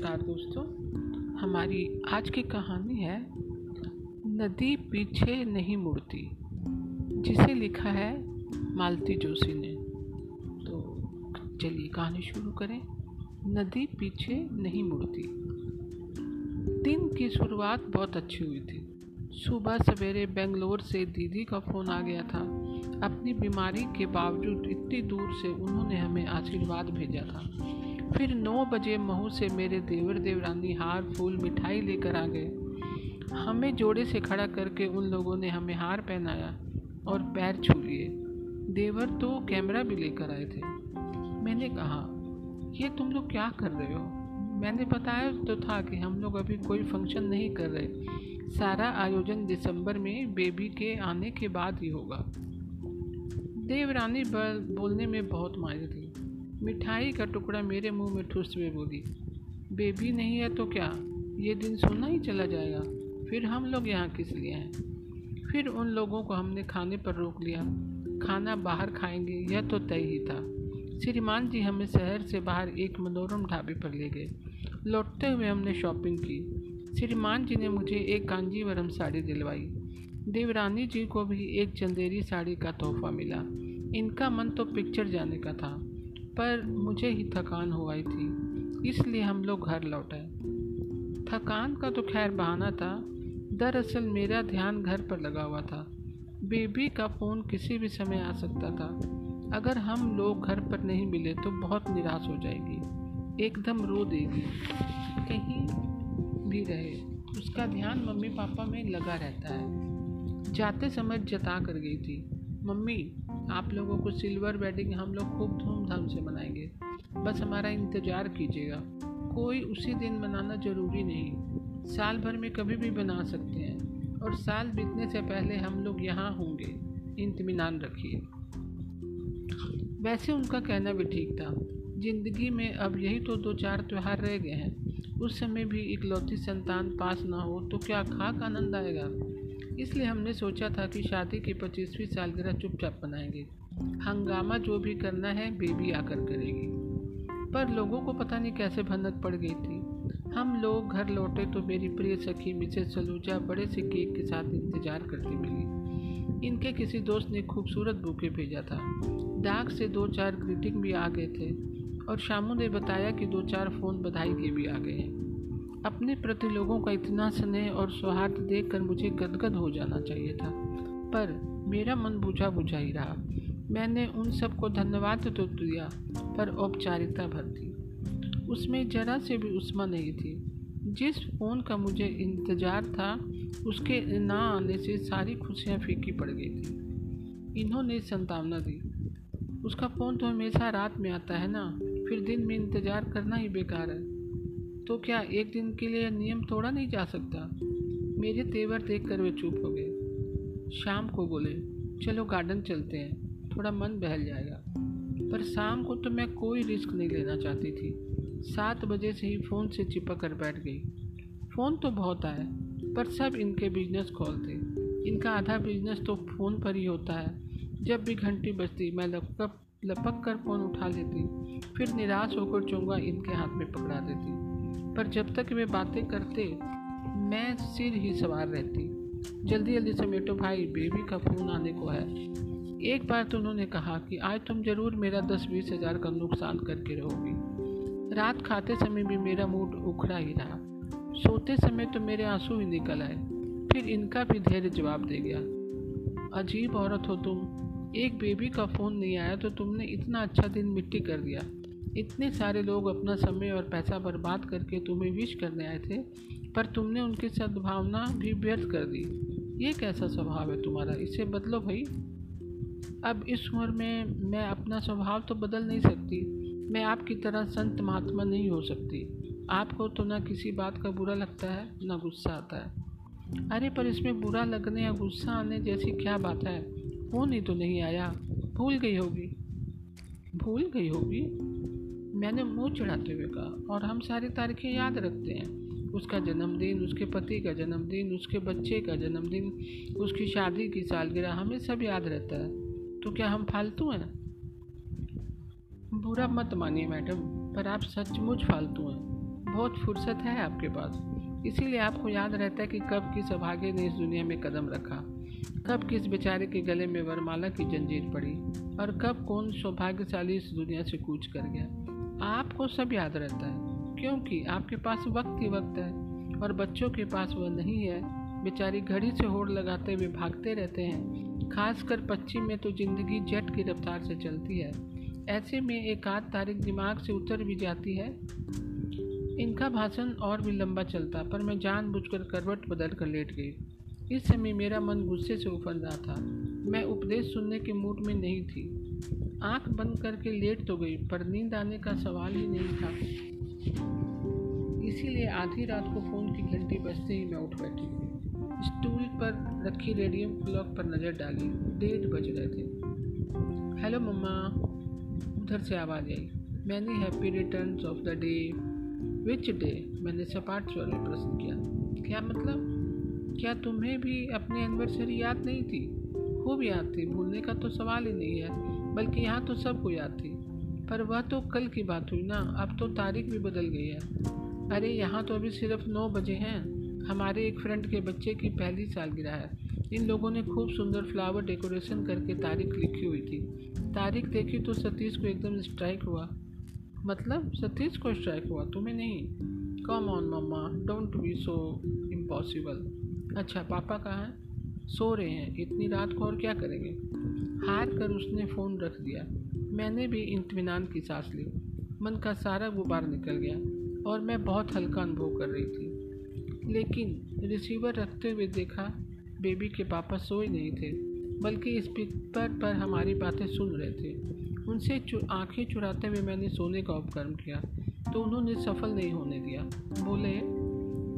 नमस्कार दोस्तों। हमारी आज की कहानी है, नदी पीछे नहीं मुड़ती, जिसे लिखा है मालती जोशी ने। तो चलिए कहानी शुरू करें। नदी पीछे नहीं मुड़ती। दिन की शुरुआत बहुत अच्छी हुई थी। सुबह सवेरे बेंगलोर से दीदी का फ़ोन आ गया था। अपनी बीमारी के बावजूद इतनी दूर से उन्होंने हमें आशीर्वाद भेजा था। फिर नौ बजे महू से मेरे देवर देवरानी हार फूल मिठाई लेकर आ गए। हमें जोड़े से खड़ा करके उन लोगों ने हमें हार पहनाया और पैर छू लिए। देवर तो कैमरा भी लेकर आए थे। मैंने कहा, ये तुम लोग क्या कर रहे हो? मैंने बताया तो था कि हम लोग अभी कोई फ़ंक्शन नहीं कर रहे। सारा आयोजन दिसंबर में बेबी के आने के बाद ही होगा। देवरानी बोलने में बहुत माहिर थी। मिठाई का टुकड़ा मेरे मुँह में ठुस हुए बोली, बेबी नहीं है तो क्या? ये दिन सोना ही चला जाएगा। फिर हम लोग यहाँ किस लिए हैं? फिर उन लोगों को हमने खाने पर रोक लिया। खाना बाहर खाएँगे, यह तो तय ही था। श्रीमान जी हमें शहर से बाहर एक मनोरम ढाबे पर ले गए। लौटते हुए हमने शॉपिंग की। श्रीमान जी ने मुझे एक कांजीवरम साड़ी दिलवाई। देवरानी जी को भी एक चंदेरी साड़ी का तोहफा मिला। इनका मन तो पिक्चर जाने का था। पर मुझे ही थकान हो आई थी, इसलिए हम लोग घर लौटे थकान का तो खैर बहाना था, दरअसल मेरा ध्यान घर पर लगा हुआ था। बेबी का फ़ोन किसी भी समय आ सकता था। अगर हम लोग घर पर नहीं मिले तो बहुत निराश हो जाएगी, एकदम रो देगी, कहीं भी रहे। उसका ध्यान मम्मी पापा में लगा रहता है। जाते समय जता कर गई थी, मम्मी आप लोगों को सिल्वर वेडिंग हम लोग खूब धूमधाम से मनाएँगे। बस हमारा इंतज़ार कीजिएगा। कोई उसी दिन मनाना ज़रूरी नहीं। साल भर में कभी भी बना सकते हैं। और साल बीतने से पहले हम लोग यहाँ होंगे। इतमान रखिए। वैसे उनका कहना भी ठीक था। ज़िंदगी में अब यही तो दो चार त्यौहार रह गए हैं। उस समय भी इकलौती संतान पास ना हो तो क्या खाक आनंद आएगा? इसलिए हमने सोचा था कि शादी की पच्चीसवीं सालगिरह चुपचाप मनाएँगे। हंगामा जो भी करना है, बेबी आकर करेगी। पर लोगों को पता नहीं कैसे भनक पड़ गई थी। हम लोग घर लौटे तो मेरी प्रिय सखी, मिसेस सलूजा, बड़े से केक के साथ इंतज़ार करती मिली। इनके किसी दोस्त ने खूबसूरत बुके भेजा था। डाक से दो चार ग्रीटिंग भी आ गए थे और शामू ने बताया कि दो चार फ़ोन बधाई के भी आ गए हैं। अपने प्रति लोगों का इतना स्नेह और सौहार्द देखकर मुझे गदगद हो जाना चाहिए था। पर मेरा मन बुझा बुझा ही रहा। मैंने उन सबको धन्यवाद तो दिया, पर औपचारिकता भर दी। उसमें जरा से भी उष्मा नहीं थी। जिस फ़ोन का मुझे इंतज़ार था, उसके ना आने से सारी खुशियाँ फीकी पड़ गई थी। इन्होंने संतावना दी। उसका फ़ोन तो हमेशा रात में आता है ना? फिर दिन में इंतज़ार करना ही बेकार है। तो क्या एक दिन के लिए नियम तोड़ा नहीं जा सकता? मेरे तेवर देख कर वे चुप हो गए। शाम को बोले, चलो गार्डन चलते हैं, थोड़ा मन बहल जाएगा। पर शाम को तो मैं कोई रिस्क नहीं लेना चाहती थी। सात बजे से ही फ़ोन से चिपक कर बैठ गई। फ़ोन तो बहुत आए पर सब इनके बिज़नेस कॉल थे। इनका आधा बिज़नेस तो फ़ोन पर ही होता है। जब भी घंटी बजती, मैं लपक लपक कर फ़ोन उठा लेती। फिर निराश होकर चोंगा इनके हाथ में पकड़ा देती। पर जब तक वे बातें करते, मैं सिर ही सवार रहती। जल्दी जल्दी समेटो भाई, बेबी का फ़ोन आने को है। एक बार तो उन्होंने कहा कि आज तुम ज़रूर मेरा दस बीस हज़ार का नुकसान करके रहोगी। रात खाते समय भी मेरा मूड उखड़ा ही रहा। सोते समय तो मेरे आँसू ही निकल आए। फिर इनका भी धैर्य जवाब दे गया। अजीब औरत हो तुम। एक बेबी का फ़ोन नहीं आया तो तुमने इतना अच्छा दिन मिट्टी कर दिया। इतने सारे लोग अपना समय और पैसा बर्बाद करके तुम्हें विश करने आए थे, पर तुमने उनकी सद्भावना भी व्यर्थ कर दी। ये कैसा स्वभाव है तुम्हारा? इसे बदलो भाई। अब इस उम्र में मैं अपना स्वभाव तो बदल नहीं सकती। मैं आपकी तरह संत महात्मा नहीं हो सकती। आपको तो ना किसी बात का बुरा लगता है, ना गुस्सा आता है। अरे, पर इसमें बुरा लगने या गुस्सा आने जैसी क्या बात है? फ़ोन ही तो नहीं आया। भूल गई होगी। भूल गई होगी? मैंने मुँह चढ़ाते हुए कहा, और हम सारी तारीखें याद रखते हैं। उसका जन्मदिन, उसके पति का जन्मदिन, उसके बच्चे का जन्मदिन, उसकी शादी की सालगिरह, हमें सब याद रहता है। तो क्या हम फालतू हैं? बुरा मत मानिए मैडम, पर आप सचमुच फालतू हैं। बहुत फुर्सत है आपके पास। इसीलिए आपको याद रहता है कि कब किस अभागे ने इस दुनिया में कदम रखा। कब किस बेचारे के गले में वरमाला की जंजीर पड़ी। और कब कौन सौभाग्यशाली इस दुनिया से कूच कर गया। आपको सब याद रहता है, क्योंकि आपके पास वक्त ही वक्त है और बच्चों के पास वह नहीं है। बेचारी घड़ी से होड़ लगाते हुए भागते रहते हैं। खासकर पश्चिम में तो ज़िंदगी जेट की रफ्तार से चलती है। ऐसे में एक आध तारीख दिमाग से उतर भी जाती है। इनका भाषण और भी लंबा चलता, पर मैं जानबूझकर करवट बदल कर लेट गई। इस समय मेरा मन गुस्से से उफर रहा था। मैं उपदेश सुनने के मूड में नहीं थी। आँख बंद करके लेट तो गई, पर नींद आने का सवाल ही नहीं था। इसीलिए आधी रात को फ़ोन की घंटी बजते ही मैं उठ बैठी। स्टूल पर रखी रेडियो क्लॉक पर नज़र डाली। डेढ़ बज रहे थे। Hello mama. उधर से आवाज़ आई। मैंने happy return of the day. Which day? मैंने सपाट स्वर में प्रश्न किया। क्या मतलब? क्या तुम्हें भी अपनी एनिवर्सरी याद नहीं थी? खूब याद थी, भूलने का तो सवाल ही नहीं है, बल्कि यहाँ तो सबको याद थी। पर वह तो कल की बात हुई ना, अब तो तारीख भी बदल गई है। अरे, यहाँ तो अभी सिर्फ़ नौ बजे हैं। हमारे एक फ्रेंड के बच्चे की पहली सालगिरह है। इन लोगों ने खूब सुंदर फ्लावर डेकोरेशन करके तारीख लिखी हुई थी। तारीख देखी तो सतीश को एकदम स्ट्राइक हुआ। मतलब सतीश को स्ट्राइक हुआ, तुम्हें नहीं। Come on mama don't be so impossible अच्छा पापा कहाँ हैं? सो रहे हैं। इतनी रात को और क्या करेंगे? हार कर उसने फ़ोन रख दिया। मैंने भी इतमान की सांस ली। मन का सारा गुबार निकल गया और मैं बहुत हल्का अनुभव कर रही थी। लेकिन रिसीवर रखते हुए देखा बेबी के पापा सोए नहीं थे बल्कि स्पीकर पर हमारी बातें सुन रहे थे। उनसे चु, आँखें चुराते हुए मैंने सोने का उपक्रम किया तो उन्होंने सफल नहीं होने दिया। बोले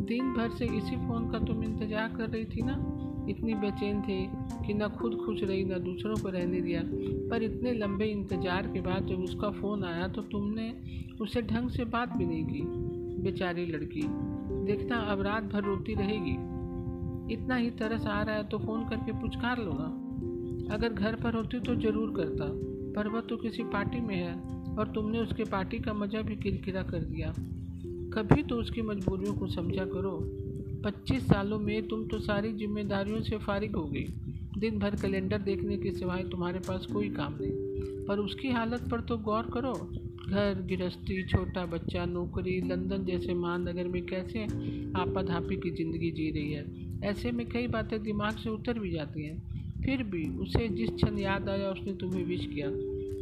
दिन भर से इसी फ़ोन का तुम इंतज़ार कर रही थी ना? इतनी बेचैन थे कि ना खुद खुश रही, ना दूसरों को रहने दिया। पर इतने लंबे इंतज़ार के बाद जब उसका फ़ोन आया तो तुमने उससे ढंग से बात भी नहीं की, बेचारी लड़की। देखना अब रात भर रोती रहेगी। इतना ही तरस आ रहा है तो फ़ोन करके पुचकार लो ना अगर घर पर होती तो ज़रूर करता पर वह तो किसी पार्टी में है, और तुमने उसके पार्टी का मज़ा भी किरकिरा कर दिया। कभी तो उसकी मजबूरियों को समझा करो। पच्चीस सालों में तुम तो सारी जिम्मेदारियों से फारिग हो गई। दिन भर कैलेंडर देखने के सिवाय तुम्हारे पास कोई काम नहीं। पर उसकी हालत पर तो गौर करो। घर, गृहस्थी, छोटा बच्चा, नौकरी, लंदन जैसे महानगर में कैसे आपाधापी की ज़िंदगी जी रही है? ऐसे में कई बातें दिमाग से उतर भी जाती हैं। फिर भी उसे जिस क्षण याद आया, उसने तुम्हें विश किया।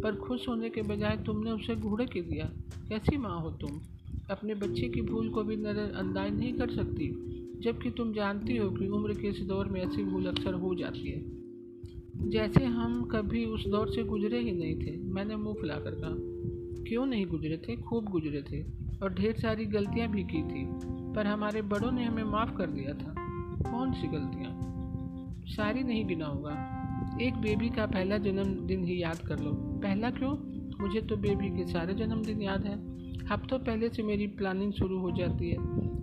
पर खुश होने के बजाय तुमने उसे घूड़े के दिया। कैसी माँ हो तुम? अपने बच्चे की भूल को भी नज़रअंदाज नहीं कर सकती, जबकि तुम जानती हो कि उम्र के इस दौर में ऐसी भूल अक्सर हो जाती है। जैसे हम कभी उस दौर से गुजरे ही नहीं थे, मैंने मुँह फुलाकर कहा, क्यों नहीं गुजरे थे? खूब गुजरे थे और ढेर सारी गलतियाँ भी की थी, पर हमारे बड़ों ने हमें माफ़ कर दिया था। कौन सी गलतियाँ? सारी नहीं गिना होगा। एक बेबी का पहला जन्मदिन ही याद कर लो। पहला क्यों? मुझे तो बेबी के सारे जन्मदिन याद हैं। हफ्तों पहले से मेरी प्लानिंग शुरू हो जाती है।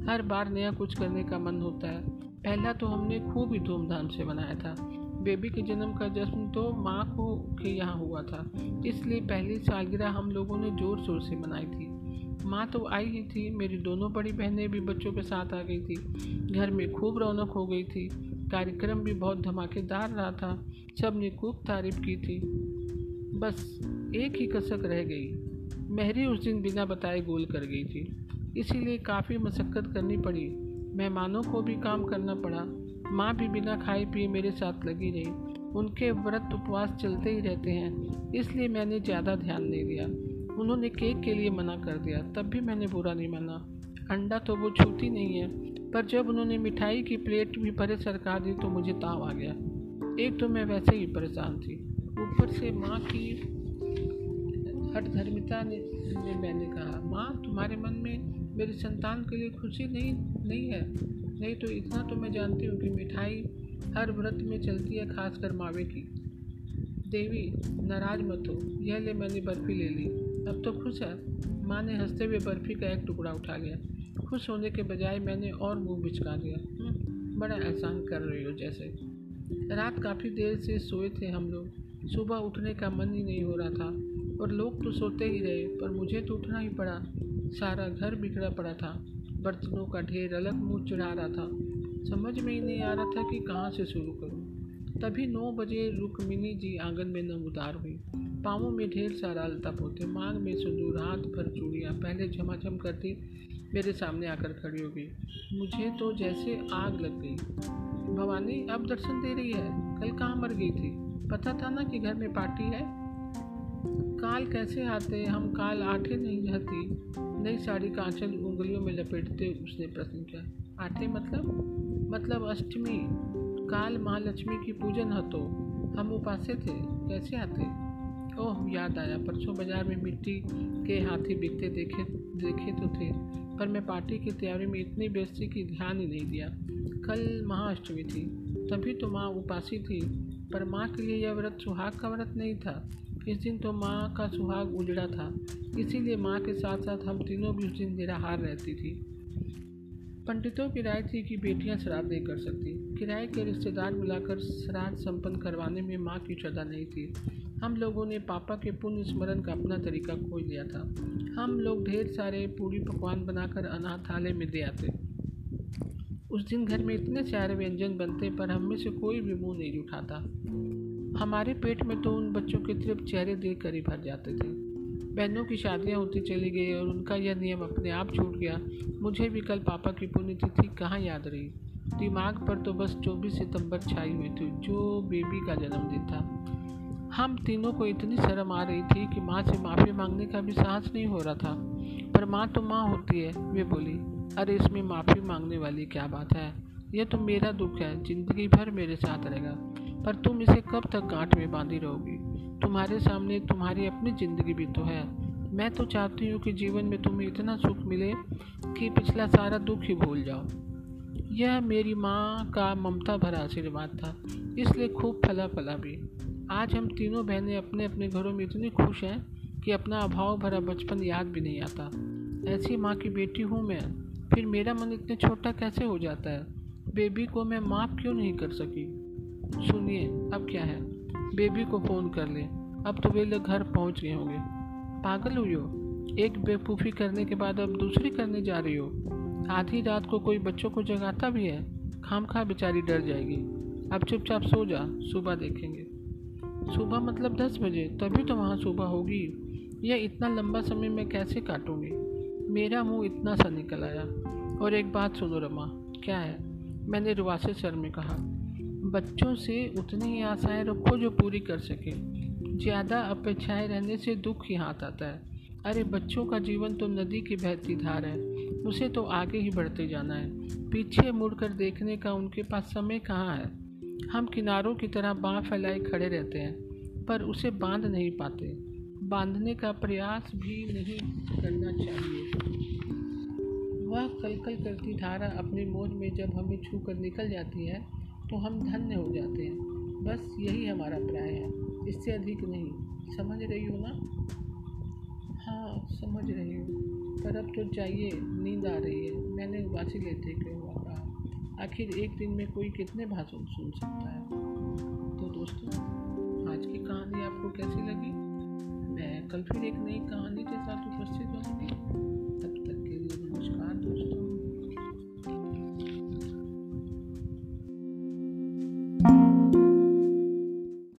हर बार नया कुछ करने का मन होता है। पहला तो हमने खूब ही धूमधाम से मनाया था। बेबी के जन्म का जश्न तो माँ को के यहाँ हुआ था। इसलिए पहली सालगिरह हम लोगों ने ज़ोर शोर से मनाई थी। माँ तो आई ही थी, मेरी दोनों बड़ी बहनें भी बच्चों के साथ आ गई थी। घर में खूब रौनक हो गई थी। कार्यक्रम भी बहुत धमाकेदार रहा था। सबने खूब तारीफ़ की थी। बस एक ही कसक रह गई। मेहरी उस दिन बिना बताए गोल कर गई थी। इसीलिए काफ़ी मशक्क़त करनी पड़ी। मेहमानों को भी काम करना पड़ा। माँ भी बिना खाए पिए मेरे साथ लगी रही। उनके व्रत उपवास चलते ही रहते हैं, इसलिए मैंने ज़्यादा ध्यान नहीं दिया। उन्होंने केक के लिए मना कर दिया, तब भी मैंने बुरा नहीं माना। अंडा तो वो छूती नहीं है, पर जब उन्होंने मिठाई की प्लेट भी परे सरका दी तो मुझे ताव आ गया। एक तो मैं वैसे ही परेशान थी। ऊपर से माँ की हट धर्मिता ने, ने मैंने कहा माँ तुम्हारे मन में मेरी संतान के लिए खुशी नहीं नहीं है। नहीं तो इतना तो मैं जानती हूँ कि मिठाई हर व्रत में चलती है खासकर मावे की। देवी नाराज़ मत हो। यह ले मैंने बर्फ़ी ले ली। अब तो खुश है। माँ ने हँसते हुए बर्फ़ी का एक टुकड़ा उठा लिया। खुश होने के बजाय मैंने और मुँह बिचका दिया हम्म, बड़ा एहसान कर रही हो जैसे। रात काफ़ी देर से सोए थे हम लोग। सुबह उठने का मन ही नहीं हो रहा था। और लोग तो सोते ही रहे, पर मुझे तो उठना ही पड़ा। सारा घर बिखरा पड़ा था। बर्तनों का ढेर अलग मुँह चढ़ा रहा था। समझ में ही नहीं आ रहा था कि कहाँ से शुरू करूँ। तभी नौ बजे रुक्मिनी जी आँगन में नमदार हुई। पाँवों में ढेर सारा अलता पोते मांग में सिंदूर हाथ भर चूड़ियाँ पहले झमाझम करती, मेरे सामने आकर खड़ी हो गई। मुझे तो जैसे आग लग गई। भवानी, अब दर्शन दे रही है? कल कहाँ मर गई थी? पता था ना कि घर में पार्टी है? काल कैसे आते, हम काल आठे नहीं रहती। नई साड़ी का आंचल उंगलियों में लपेटते उसने प्रश्न किया। आठे मतलब? मतलब अष्टमी। काल महालक्ष्मी की पूजन है तो हम उपासे थे, कैसे आते? ओह, याद आया, परसों बाज़ार में मिट्टी के हाथी बिकते देखे देखे तो थे। पर मैं पार्टी की तैयारी में इतनी व्यस्त की ध्यान ही नहीं दिया। कल महाअष्टमी थी, तभी तो माँ उपासी थी। पर माँ के लिए यह व्रत सुहाग का व्रत नहीं था। इस दिन तो माँ का सुहाग उजड़ा था। इसीलिए माँ के साथ साथ हम तीनों भी उस दिन निराहार रहती थी। पंडितों की राय थी कि बेटियाँ श्राद्ध नहीं कर सकती। किराए के रिश्तेदार बुलाकर श्राद्ध संपन्न करवाने में माँ की श्रद्धा नहीं थी। हम लोगों ने पापा के पुण्य स्मरण का अपना तरीका खोज लिया था। हम लोग ढेर सारे पूरी पकवान बनाकर अनाथालय में दे आते। उस दिन घर में इतने सारे व्यंजन बनते पर हम में से कोई भी मुँह नहीं उठाता। हमारे पेट में तो उन बच्चों के सिर्फ़ चेहरे देख कर ही भर जाते थे। बहनों की शादियाँ होती चली गई और उनका यह नियम अपने आप छूट गया। मुझे भी कल पापा की पुण्यतिथि कहाँ याद रही? दिमाग पर तो बस 24 सितंबर छाई हुई थी, जो बेबी का जन्मदिन था। हम तीनों को इतनी शर्म आ रही थी कि माँ से माफ़ी मांगने का भी साहस नहीं हो रहा था। पर माँ तो माँ होती है, वे बोली, अरे, इसमें माफ़ी मांगने वाली क्या बात है? यह तो मेरा दुख है, ज़िंदगी भर मेरे साथ रहेगा। पर तुम इसे कब तक गांठ में बांधी रहोगी? तुम्हारे सामने तुम्हारी अपनी ज़िंदगी भी तो है। मैं तो चाहती हूँ कि जीवन में तुम्हें इतना सुख मिले कि पिछला सारा दुख ही भूल जाओ। यह मेरी माँ का ममता भरा आशीर्वाद था, इसलिए खूब फला फला भी। आज हम तीनों बहनें अपने अपने घरों में इतनी खुश हैं कि अपना अभाव भरा बचपन याद भी नहीं आता। ऐसी माँ की बेटी हूँ मैं, फिर मेरा मन इतना छोटा कैसे हो जाता है? बेबी को मैं माफ़ क्यों नहीं कर सकी? सुनिए, अब क्या है? बेबी को फ़ोन कर ले। अब तो वे लोग घर पहुँच गए होंगे। पागल हुई हो? एक बेवकूफ़ी करने के बाद अब दूसरी करने जा रही हो? आधी रात को कोई बच्चों को जगाता भी है? खाम खा बेचारी डर जाएगी। अब चुपचाप सो जा, सुबह देखेंगे। सुबह मतलब दस बजे? तभी तो वहाँ सुबह होगी। यह इतना लंबा समय मैं कैसे काटूँगी? मेरा मुँह इतना सा निकल आया। और एक बात सुनो रमा, क्या है? मैंने रुवासे सर में कहा बच्चों से उतनी ही आशाएँ रखो जो पूरी कर सके। ज़्यादा अपेक्षाएँ रहने से दुख ही हाथ आता है। अरे, बच्चों का जीवन तो नदी की बहती धार है। उसे तो आगे ही बढ़ते जाना है। पीछे मुड़कर देखने का उनके पास समय कहाँ है? हम किनारों की तरह बाँ फैलाए खड़े रहते हैं, पर उसे बाँध नहीं पाते। बांधने का प्रयास भी नहीं करना चाहिए। वह कल कल करती धारा अपने मोज में जब हमें छू कर निकल जाती है तो हम धन्य हो जाते हैं। बस यही हमारा प्राय है। इससे अधिक नहीं। समझ रही हो ना? हाँ समझ रही हूँ। पर अब तो चाहिए नींद आ रही है। मैंने उबासी लेते हुआ कहा? आखिर एक दिन में कोई कितने भाषण सुन सकता है? तो दोस्तों, आज की कहानी आपको कैसी लगी? मैं कल फिर एक नई कहानी के साथ उपस्थित होंगी